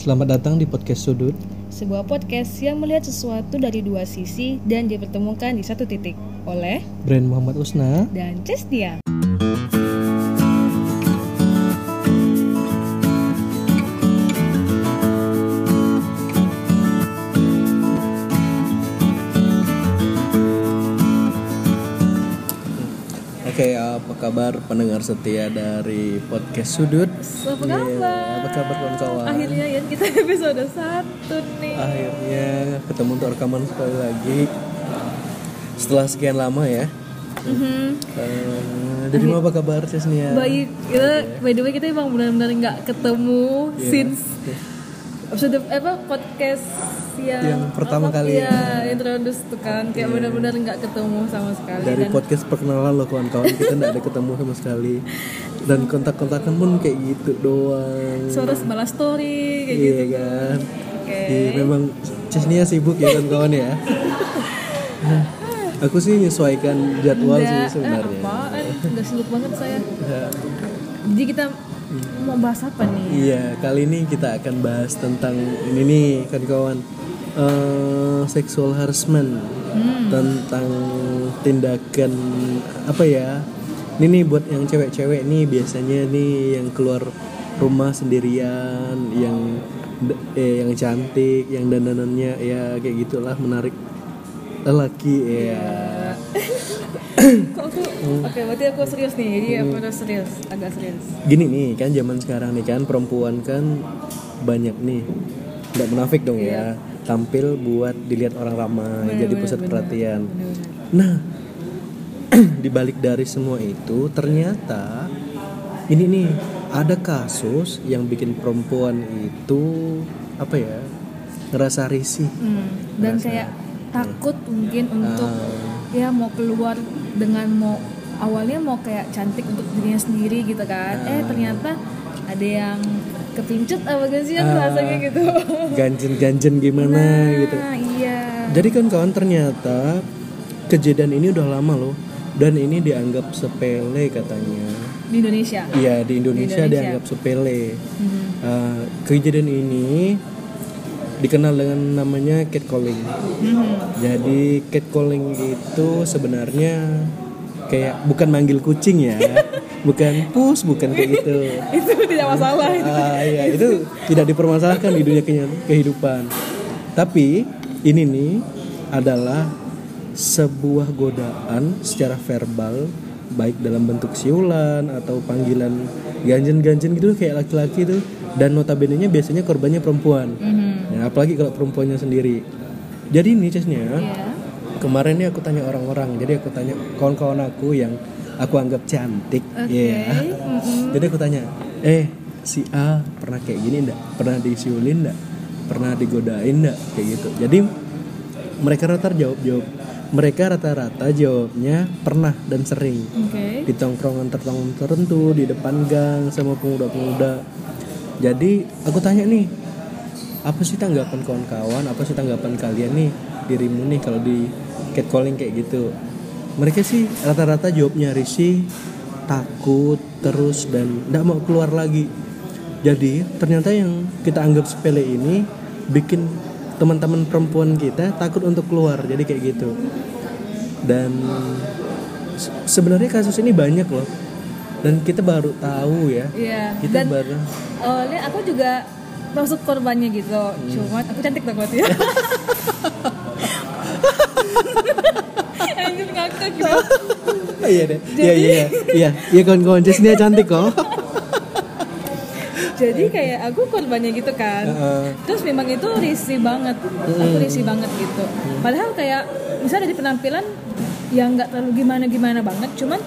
Selamat datang di podcast Sudut. Sebuah podcast yang melihat sesuatu dari dua sisi dan dipertemukan di satu titik oleh Brand Muhammad Usna. dan Cestia. Kabar pendengar setia dari podcast Sudut? Apa kabar? apa kabar kawan-kawan? Akhirnya ya kita episode 1 nih. Akhirnya ketemu untuk rekaman sekali lagi. Setelah sekian lama ya. Mhm. Eh, dari mana apa kabar Cesnia? Baik, kita by the way kita emang benar-benar nggak ketemu Iya. since episode apa podcast yang, Yang pertama apa, kali ya, introduce tuh kan kayak benar-benar nggak ketemu sama sekali Dari dan podcast perkenalan loh kawan-kawan kita nggak ada ketemu sama sekali. Dan kontak-kontakan pun kayak gitu doang. suara malah story kayak iya gitu kan. Oke. Iya, memang Cesnia sibuk ya kawan-kawan ya. Nah, aku sih menyesuaikan jadwal Nggak, sih eh, sebenarnya. apaan? Udah sibuk banget saya. Ya, Jadi kita mau bahas apa nih? Iya, kali ini kita akan bahas tentang ini nih kawan-kawan. Eh, sexual harassment Hmm. tentang tindakan apa ya? Ini nih buat yang cewek-cewek nih biasanya nih yang keluar rumah sendirian, yang eh, yang cantik, yang dandanannya ya kayak gitulah menarik lelaki ya. Kok aku? Oke, berarti aku serius nih. Jadi aku harus serius, agak serius. Gini nih kan zaman sekarang nih kan perempuan kan banyak nih nggak munafik dong ya tampil buat dilihat orang ramai jadi pusat perhatian. Nah dibalik dari semua itu ternyata ini nih ada kasus yang bikin perempuan itu apa ya ngerasa risih. Hmm, dan kayak takut mungkin untuk Ah. ya mau keluar dengan mau awalnya mau kayak cantik untuk dirinya sendiri gitu kan. Eh ternyata ada yang kepincut apa gak sih yang rasanya gitu. Ganjen-ganjen gimana gitu. Nah, iya. Jadi kan kawan ternyata kejadian ini udah lama loh dan ini dianggap sepele katanya. Di Indonesia. Iya di Indonesia, Indonesia. dianggap sepele. Mhm. Uh, kejadian ini dikenal dengan namanya catcalling. Mhm. Jadi catcalling itu sebenarnya kayak bukan manggil kucing ya, bukan pus, bukan kayak gitu. Itu tidak masalah. Ah, iya, itu tidak dipermasalahkan di dunia kehidupan. Tapi ini nih adalah sebuah godaan secara verbal baik dalam bentuk siulan atau panggilan ganjen-ganjen gitu kayak laki-laki tuh dan notabene-nya biasanya korbannya perempuan. Mhm. Ya, apalagi kalau perempuannya sendiri. Jadi ini Cesnya, Iya. kemarin nih aku tanya orang-orang, jadi aku tanya kawan-kawan aku yang aku anggap cantik, Oke. ya. Mhm. Jadi aku tanya, eh si A pernah kayak gini ndak? Pernah disiulin ndak? Pernah digodain ndak? Kayak gitu. Jadi mereka rata jawab jawab. Mereka rata-rata jawabnya pernah dan sering Oke. di tongkrongan tertentu tertentu di depan gang sama pemuda-pemuda. Jadi aku tanya nih, apa sih tanggapan kawan-kawan? Apa sih tanggapan kalian nih dirimu nih kalau di catcalling kayak gitu? Mereka sih rata-rata jawabnya risih, takut, terus dan tidak mau keluar lagi. Jadi ternyata yang kita anggap sepele ini bikin teman-teman perempuan kita takut untuk keluar. Jadi kayak gitu. Dan se- sebenarnya kasus ini banyak loh. Dan kita baru tahu ya. Iya. Kita Dan baru awalnya aku juga masuk korbannya gitu. Hmm. Cuma aku cantik dong berarti ya. Anjir ngakak gitu. iya deh. Iya iya iya. Iya, kawan-kawan Jesnia cantik kok. Jadi kayak aku korbannya gitu kan. Heeh. Terus memang itu risih banget. Aku risih banget gitu. Padahal kayak misalnya dari penampilan yang nggak terlalu gimana-gimana banget, cuman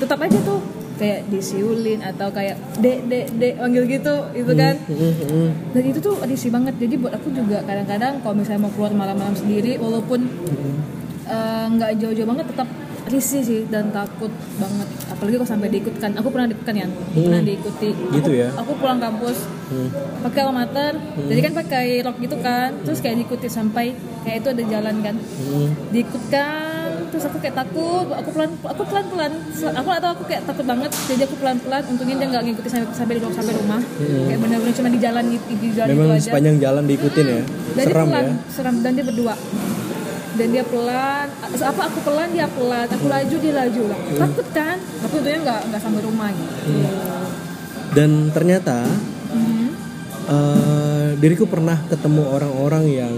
tetap aja tuh kayak disiulin atau kayak dek dek dek panggil gitu gitu kan. Mm, mm. Dan itu tuh risih banget. Jadi buat aku juga kadang-kadang kalau misalnya mau keluar malam-malam sendiri walaupun eh, nggak jauh-jauh banget tetap risih sih dan takut banget apalagi kalau sampai diikutkan aku pernah diikutkan ya pernah diikuti Gitu aku, ya? aku pulang kampus Hmm. pakai alma mater jadi kan pakai rok gitu kan terus kayak diikuti sampai kayak itu ada jalan kan Hmm. diikutkan terus aku kayak takut aku pelan aku pelan pelan aku atau aku kayak takut banget jadi aku pelan pelan untungnya dia nggak ngikutin sampai sampai di sampai rumah. Kayak benar-benar cuma di jalan gitu di jalan Memang itu aja. sepanjang jalan diikutin ya. dan Seram pelan ya. seram. Dan dia berdua. Dan dia pelan. Apa aku pelan dia pelan. Aku laju dia laju lah. Takut kan? Tapi untungnya nggak nggak sampai rumah gitu. Dan ternyata Mhm. eh, diriku pernah ketemu orang-orang yang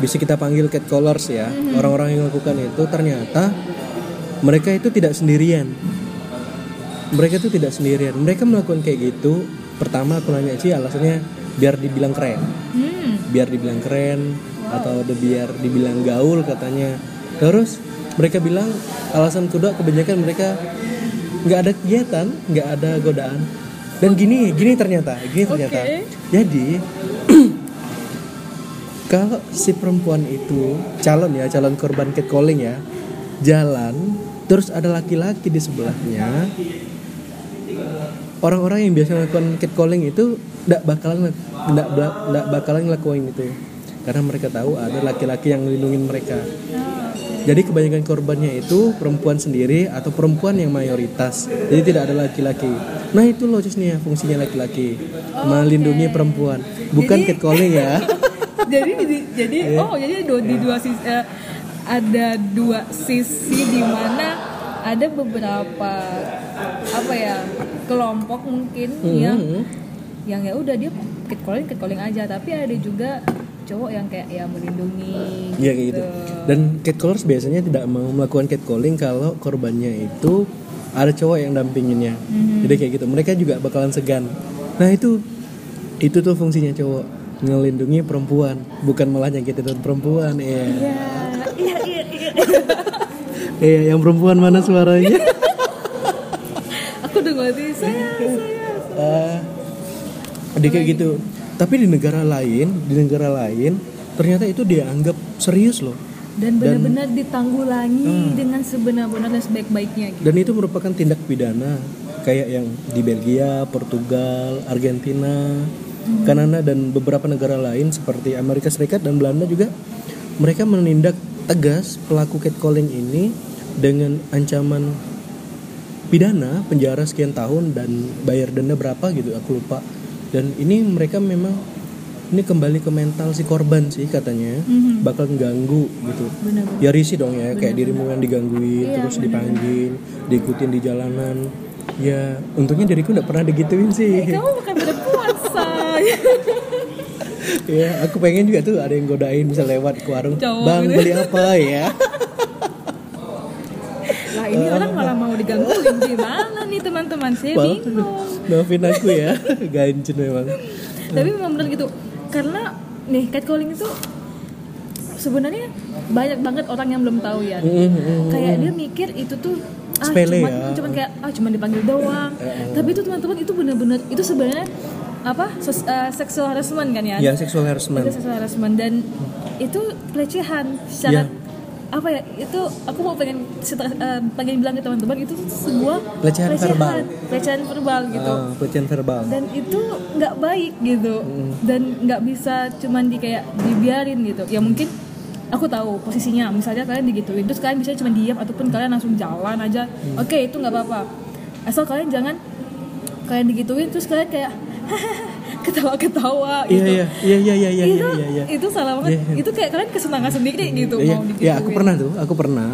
bisa kita panggil catcallers ya. Mhm. Orang-orang yang melakukan itu ternyata mereka itu tidak sendirian. Mereka itu tidak sendirian. Mereka melakukan kayak gitu. Pertama aku nanya sih alasannya biar dibilang keren. hmm. biar dibilang keren atau de- biar dibilang gaul katanya terus mereka bilang alasan kedua kebanyakan mereka nggak ada kegiatan nggak ada godaan dan gini gini ternyata gini ternyata. Oke. jadi kalau si perempuan itu calon ya calon korban catcalling ya jalan terus ada laki-laki di sebelahnya orang-orang yang biasa melakukan catcalling itu tidak bakalan tidak tidak bakalan ngelakuin itu. Karena mereka tahu ada laki-laki yang melindungi mereka. Jadi kebanyakan korbannya itu perempuan sendiri atau perempuan yang mayoritas. Jadi tidak ada laki-laki nah itu logisnya fungsinya laki-laki. Melindungi perempuan. Bukan Jadi- catcalling ya. Jadi di- jadi oh jadi dua, di dua sisi eh, ada dua sisi di mana ada beberapa apa ya kelompok mungkin yang Mhm. yang ya udah dia catcalling catcalling aja. Tapi ada juga cowok yang kayak ya melindungi Iya kayak gitu. Dan catcallers biasanya tidak mau melakukan catcalling kalau korbannya itu ada cowok yang dampinginnya. Jadi kayak gitu. Mereka juga bakalan segan. Nah itu itu tuh fungsinya cowok ngelindungi perempuan, bukan malah nyakitin perempuan. Iya. iya iya iya iya Iya, yang perempuan mana suaranya? aku udah ngerti saya saya Ah, dia kayak gitu. Tapi di negara lain, di negara lain ternyata itu dianggap serius loh. Dan benar-benar ditanggulangi dengan sebenar-benar dan sebaik-baiknya gitu. Dan itu merupakan tindak pidana kayak yang di Belgia, Portugal, Argentina, Kanada dan beberapa negara lain seperti Amerika Serikat dan Belanda juga mereka menindak tegas pelaku catcalling ini dengan ancaman pidana penjara sekian tahun dan bayar denda berapa gitu aku lupa. Dan ini mereka memang ini kembali ke mental si korban sih katanya. Bakal ganggu gitu. Benar-benar. ya risih dong ya kayak dirimu yang digangguin Iya, terus dipanggil diikutin di jalanan. Ya untungnya diriku nggak pernah digituin sih. Kamu bukan perempuan say. ya aku pengen juga tuh ada yang godain bisa lewat ke warung. Cowok bang gitu. beli apa ya? Lah ini orang malah mau digangguin. Gimana nih teman-teman? Saya bingung. maafin aku ya. Gancin memang. Tapi memang benar gitu karena nih catcalling itu sebenarnya banyak banget orang yang belum tahu ya. Mm, mm, Kayak dia mikir itu tuh ah Sepele cuman, ya. cuman kayak ah cuman dipanggil doang. Tapi itu teman-teman itu benar-benar itu sebenarnya apa ses- eh, sexual harassment kan ya? ya sexual harassment itu sexual harassment dan itu pelecehan secara Ya. Apa ya itu aku mau pengen eh, pengen bilang ke teman-teman itu tuh sebuah Pelecehan verbal. pelecehan verbal gitu. Ah, pelecehan verbal. Dan itu nggak baik gitu. Dan nggak bisa cuman di kayak dibiarin gitu. Ya mungkin aku tahu posisinya misalnya kalian digituin terus kalian bisa cuma diam ataupun kalian langsung jalan aja. Oke itu nggak apa-apa. Asal kalian jangan kalian digituin terus kalian kayak ketawa-ketawa iya gitu iya iya iya iya iya itu iya iya itu salah banget Iya, iya. itu kayak kalian kesenangan sendiri gitu Iya, mau digituin ya aku pernah tuh, aku pernah,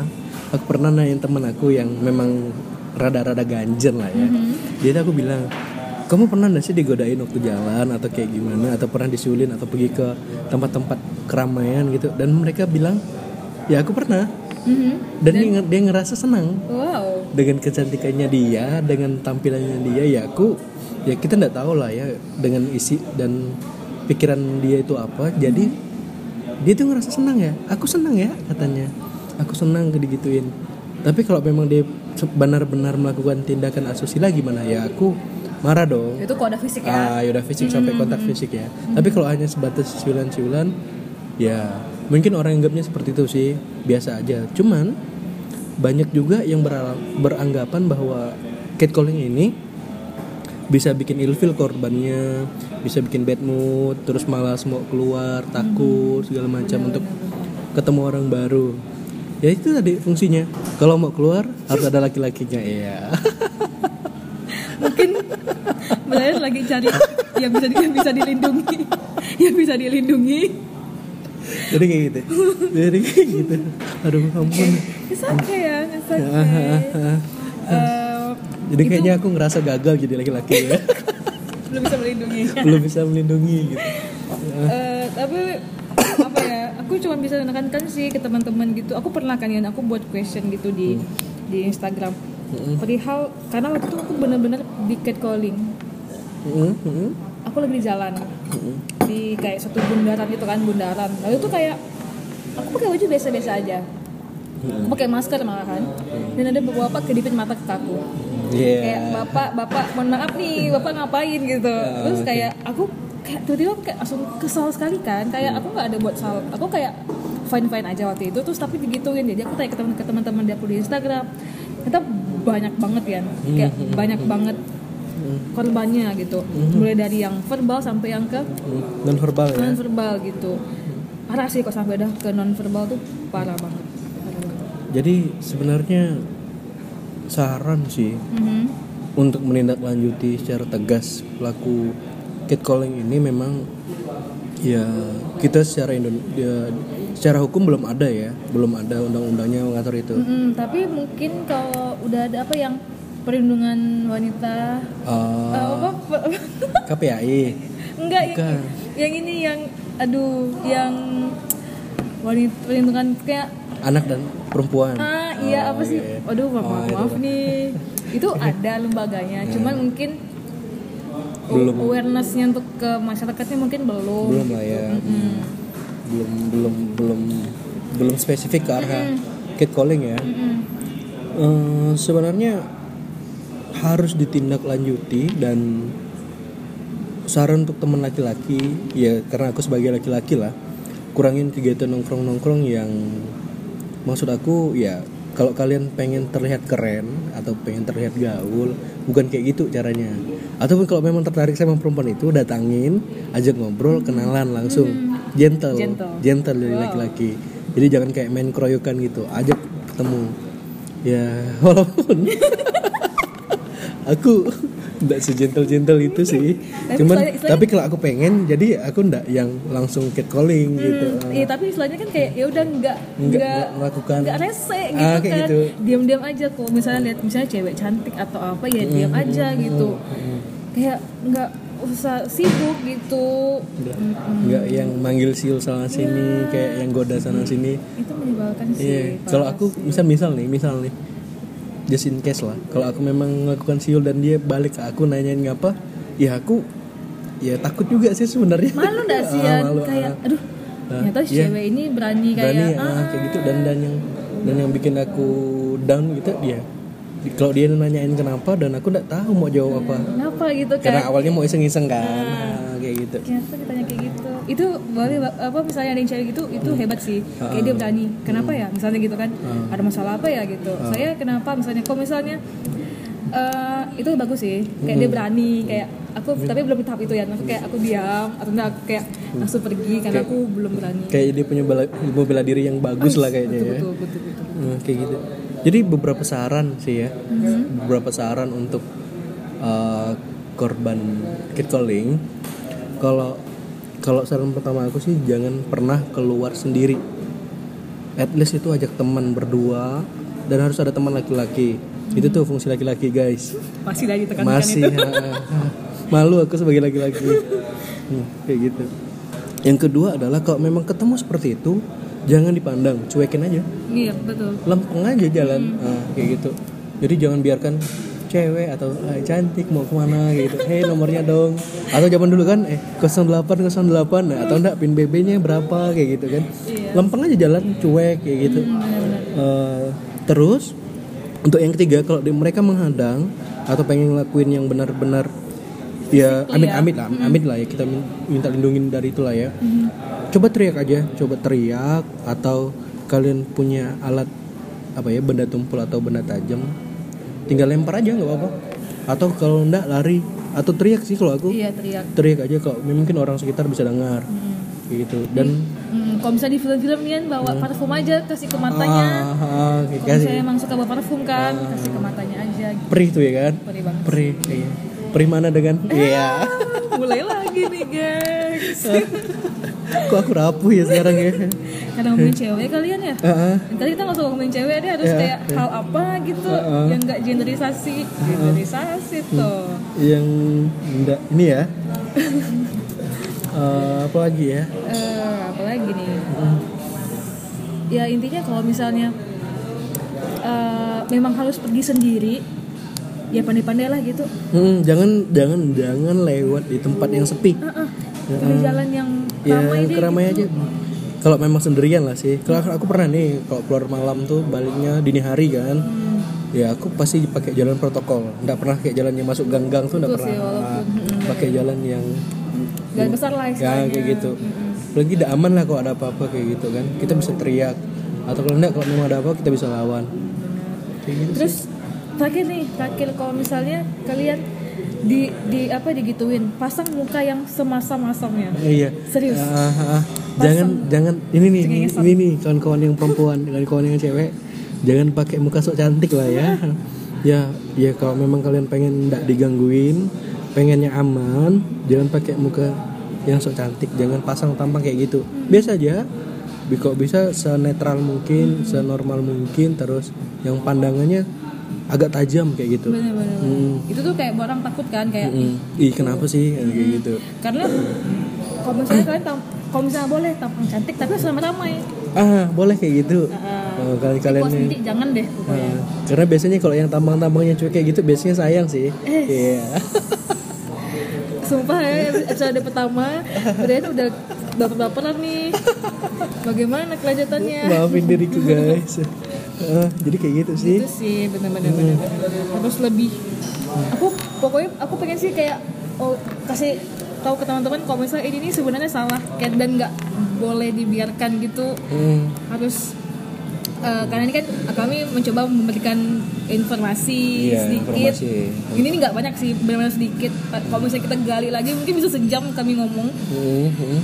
aku pernah nanyain temen aku yang memang rada-rada ganjen lah ya. Mhm. Jadi aku bilang, kamu pernah nggak sih digodain waktu jalan atau kayak gimana, atau pernah disulin atau pergi ke tempat-tempat keramaian gitu? Dan mereka bilang, ya aku pernah. Mhm. Dan, dia, dia ngerasa senang wow dengan kecantikannya dia, dengan tampilannya dia, ya aku, ya kita nggak tahu lah ya dengan isi dan pikiran dia itu apa. Jadi dia tuh ngerasa senang ya. Aku senang ya katanya. Aku senang digituin. Tapi kalau memang dia benar-benar melakukan tindakan asusila gimana ya aku marah dong. itu kok ada fisik ya Ah, yaudah fisik sampai kontak fisik ya. Tapi kalau hanya sebatas siulan-siulan, ya mungkin orang anggapnya seperti itu sih, biasa aja. Cuman banyak juga yang beranggapan bahwa catcalling ini bisa bikin ilfil korbannya, bisa bikin bad mood, terus malas mau keluar, takut segala macam untuk ketemu orang baru. ya itu tadi fungsinya. Kalau mau keluar harus ada laki-lakinya iya. Mungkin Brian lagi cari yang bisa yang bisa dilindungi. Yang bisa dilindungi. Jadi kayak gitu. Jadi kayak gitu. Aduh ampun. It's okay ya it's okay jadi kayaknya aku ngerasa gagal jadi laki-laki ya. Belum bisa melindungi. Belum bisa melindungi gitu. Eh, tapi apa ya aku cuma bisa menekankan sih ke teman-teman gitu. Aku pernah kan ya aku buat question gitu di di Instagram. Perihal karena waktu itu aku bener-bener di catcalling Mm, mm, aku lagi di jalan. Mm. di kayak satu bundaran gitu kan bundaran. Lalu itu kayak aku pakai baju biasa-biasa aja. Aku pakai masker malahan dan ada beberapa kedipin mata ke aku Iya. kayak bapak bapak mohon maaf nih bapak ngapain gitu. Terus oke. kayak aku kayak tiba-tiba kayak langsung kesal sekali kan. Kayak aku nggak ada buat salah aku kayak fine fine aja waktu itu terus tapi digituin. Jadi aku tanya ke teman ke teman-teman di aku di Instagram. Kita banyak banget ya kayak banyak banget korbannya gitu. Mulai dari yang verbal sampai yang ke non verbal ya? Non verbal gitu. Parah sih kok sampai udah ke non verbal tuh parah banget, Parah banget. jadi sebenarnya saran sih. Mhm. untuk menindaklanjuti secara tegas pelaku catcalling ini memang ya kita secara Indonesia secara hukum belum ada ya. Belum ada undang-undangnya mengatur itu. Mm-mm, tapi mungkin kalau udah ada apa yang perlindungan wanita Eh, eh, apa? KPAI enggak yang, Bukan. yang ini yang aduh yang wanita perlindungan kayak anak dan perempuan. Ah iya Oh, apa sih? Iya. aduh maaf Oh, itu. maaf nih. Itu ada lembaganya cuman mungkin Belum. awarenessnya untuk ke masyarakatnya mungkin belum. Belum lah ya. Belum belum belum belum spesifik ke arah catcalling ya. Mm-mm. Eh, sebenarnya harus ditindaklanjuti dan saran untuk teman laki-laki ya karena aku sebagai laki-laki lah kurangin kegiatan nongkrong-nongkrong yang maksud aku ya kalau kalian pengen terlihat keren atau pengen terlihat gaul bukan kayak gitu caranya. Ataupun kalau memang tertarik sama perempuan itu datangin ajak ngobrol kenalan langsung. Gentle. Gentle. gentle dari laki-laki. Jadi jangan kayak main keroyokan gitu ajak ketemu. Ya walaupun aku nggak sejentel gentle itu sih. Cuman istilahnya- istilahnya- tapi kalau aku pengen jadi aku ndak yang langsung catcalling gitu. Iya tapi istilahnya kan kayak ya udah nggak Nggak- melakukan. nggak rese Ah, gitu kayak kan. gitu. diam-diam aja kok. Misalnya lihat misalnya cewek cantik atau apa ya diam aja gitu. kayak nggak usah sibuk gitu. Nggak nggak yang manggil siul sana sini kayak yang goda sana sini. Itu menyebalkan sih iya kalau aku misal misal nih misal nih just in case lah. Kalau aku memang melakukan siul dan dia balik ke aku nanyain ngapa ya aku ya takut juga sih sebenarnya. Malu nggak sih Ah, ya? malu, kayak ah. aduh Ah, ternyata si iya. cewek ini berani berani kayak ah, ah, kayak gitu. Dan dan yang dan yang bikin aku down gitu dia. Kalau dia nanyain kenapa dan aku nggak tahu mau jawab apa. Kenapa gitu kan karena awalnya mau iseng-iseng kan. Ah, kayak gitu. Ternyata ditanya kayak gitu itu boleh apa misalnya ada yang cewek gitu itu Hmm. hebat sih. Kayak dia berani. Kenapa ya? Misalnya gitu kan. Ada masalah apa ya gitu. Ah. saya kenapa misalnya kalau misalnya eh, itu bagus sih. Kayak Hmm. dia berani kayak aku tapi belum di tahap itu ya. Aku kayak aku diam atau enggak aku kayak langsung pergi karena aku belum berani. kayak dia punya bela, ilmu bela diri yang bagus lah kayaknya ya. betul betul betul Hmm, kayak gitu. Jadi beberapa saran sih ya. Mhm. beberapa saran untuk uh, korban catcalling kalau kalau saran pertama aku sih jangan pernah keluar sendiri. At least itu ajak teman berdua dan harus ada teman laki-laki. Itu tuh fungsi laki-laki guys. Masih lagi tekan-tekan masih itu. ha, ha. malu aku sebagai laki-laki. Hmm, kayak gitu. Yang kedua adalah kalau memang ketemu seperti itu jangan dipandang cuekin aja. Iya betul. Lempeng aja jalan. Ah, kayak gitu. Jadi jangan biarkan cewek atau "Ah, cantik mau ke mana gitu. Hei nomornya dong. Atau zaman dulu kan eh 08 08 nah, atau enggak pin BB nya berapa kayak gitu kan. Iya. lempeng aja jalan cuek kayak gitu. Hmm, Eh, terus untuk yang ketiga kalau di- mereka menghadang atau pengen ngelakuin yang benar-benar ya amit-amit lah amit lah ya kita min- minta lindungin dari itulah ya. Coba teriak aja coba teriak atau kalian punya alat apa ya benda tumpul atau benda tajam tinggal lempar aja nggak apa-apa atau kalau enggak lari atau teriak sih kalau aku iya teriak teriak aja kalau mungkin orang sekitar bisa dengar Hmm. gitu dan Hmm, kalau misalnya di film-film nih kan bawa parfum aja kasih ke matanya. Ah, ah, kayak Kalau misalnya emang suka bawa parfum kan, kasih ke matanya aja. Gitu. perih tuh ya kan Perih banget. perih iya. perih mana dengan iya Ah, mulai lagi nih guys. kok aku rapuh ya sekarang ya Karena ngomongin cewek kalian ya. Ah. Kali kita nggak usah ngomongin cewek deh, harus Ya, kayak ya. hal apa gitu Heeh. yang nggak genderisasi, genderisasi tuh. yang enggak ini ya Eh, apa lagi ya Eh, apa lagi nih? Ya intinya kalau misalnya eh, memang harus pergi sendiri, ya pandai-pandai lah gitu. Hmm, jangan jangan jangan lewat di tempat yang sepi Heeh. Cari jalan yang ya ramai deh. keramai gitu. aja kalau memang sendirian lah sih. Kalau aku pernah nih kalau keluar malam tuh baliknya dini hari kan Hmm. ya aku pasti pakai jalan protokol. Nggak pernah kayak jalan yang masuk gang-gang tuh nggak pernah. sih, pakai jalan yang Jalan besar lah ya kayak gitu. Lagi tidak aman lah kalau ada apa-apa kayak gitu kan. Kita bisa teriak. Atau kalau enggak kalau memang ada apa kita bisa lawan. Kayak gitu Terus terakhir nih, terakhir kalau misalnya kalian di di apa digituin, pasang muka yang semasa-masamnya. iya. Serius. Ah, ah, ah. Jangan jangan ini nih ini, ini nih kawan-kawan yang perempuan dengan kawan yang cewek jangan pakai muka sok cantik lah ya. Ya ya kalau memang kalian pengen nggak digangguin pengennya aman jangan pakai muka yang sok cantik jangan pasang tampang kayak gitu. Biasa aja. Kok bisa senetral mungkin senormal mungkin terus yang pandangannya agak tajam kayak gitu. Bener-bener. Hmm. Itu tuh kayak orang takut kan kayak Mm. ih kenapa sih? Kayak gitu. Karena kalau misalnya kalian kalau misalnya boleh tampang cantik tapi selama ramai. ah boleh kayak gitu Uh, oh, kalian kalian sendiri jangan deh pokoknya. Nah, karena biasanya kalau yang tambang-tambangnya cuek kayak gitu biasanya sayang sih. Eh. Iya. Sumpah ya episode pertama Brian udah baper-baperan nih. Bagaimana kelanjutannya? Maafin diriku guys. Ah, jadi kayak gitu sih. Itu sih bener-bener bener, harus lebih. Aku pokoknya aku pengen sih kayak oh kasih tahu ke teman-teman kalau misalnya ini nih sebenarnya salah kayak dan nggak boleh dibiarkan gitu Hmm. harus eh, karena ini kan kami mencoba memberikan informasi Iya, sedikit informasi. ini nih nggak banyak sih benar-benar sedikit kalau misalnya kita gali lagi mungkin bisa sejam kami ngomong Hmm, hmm.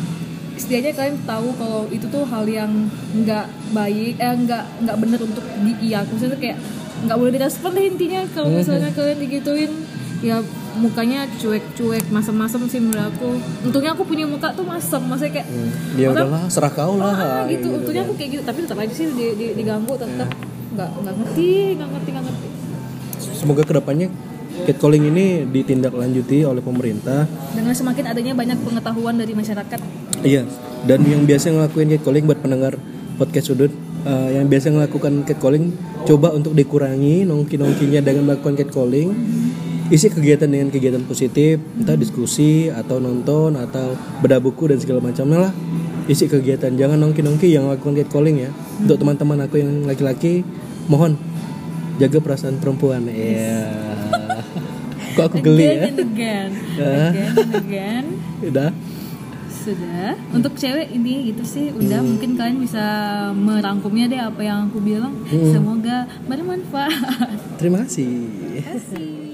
setidaknya kalian tahu kalau itu tuh hal yang nggak baik eh nggak nggak benar untuk diiyakan maksudnya kayak nggak boleh direspon deh intinya kalau misalnya kalian digituin ya mukanya cuek-cuek masam-masam sih menurut aku untungnya aku punya muka tuh masam maksudnya kayak Hmm. Ya udahlah, serah kau lah. ah, gitu kayak untungnya kan. aku kayak gitu tapi tetap aja sih di, di, diganggu tetap nggak nggak ngerti nggak ngerti nggak ngerti Semoga ke depannya catcalling ini ditindaklanjuti oleh pemerintah. dengan semakin adanya banyak pengetahuan dari masyarakat Iya. Dan yang biasa ngelakuin catcalling buat pendengar podcast sudut eh, yang biasa ngelakukan catcalling coba untuk dikurangi nongki-nongkinya dengan melakukan catcalling. Isi kegiatan dengan kegiatan positif, entah diskusi atau nonton atau bedah buku dan segala macamnya lah. Isi kegiatan jangan nongki-nongki yang melakukan catcalling ya. Untuk teman-teman aku yang laki-laki, mohon jaga perasaan perempuan. Iya. Kok aku geli ya? again and again again and again Udah. sudah untuk cewek ini gitu sih udah Hmm. mungkin kalian bisa merangkumnya deh apa yang aku bilang Hmm. semoga bermanfaat Terima kasih. Terima kasih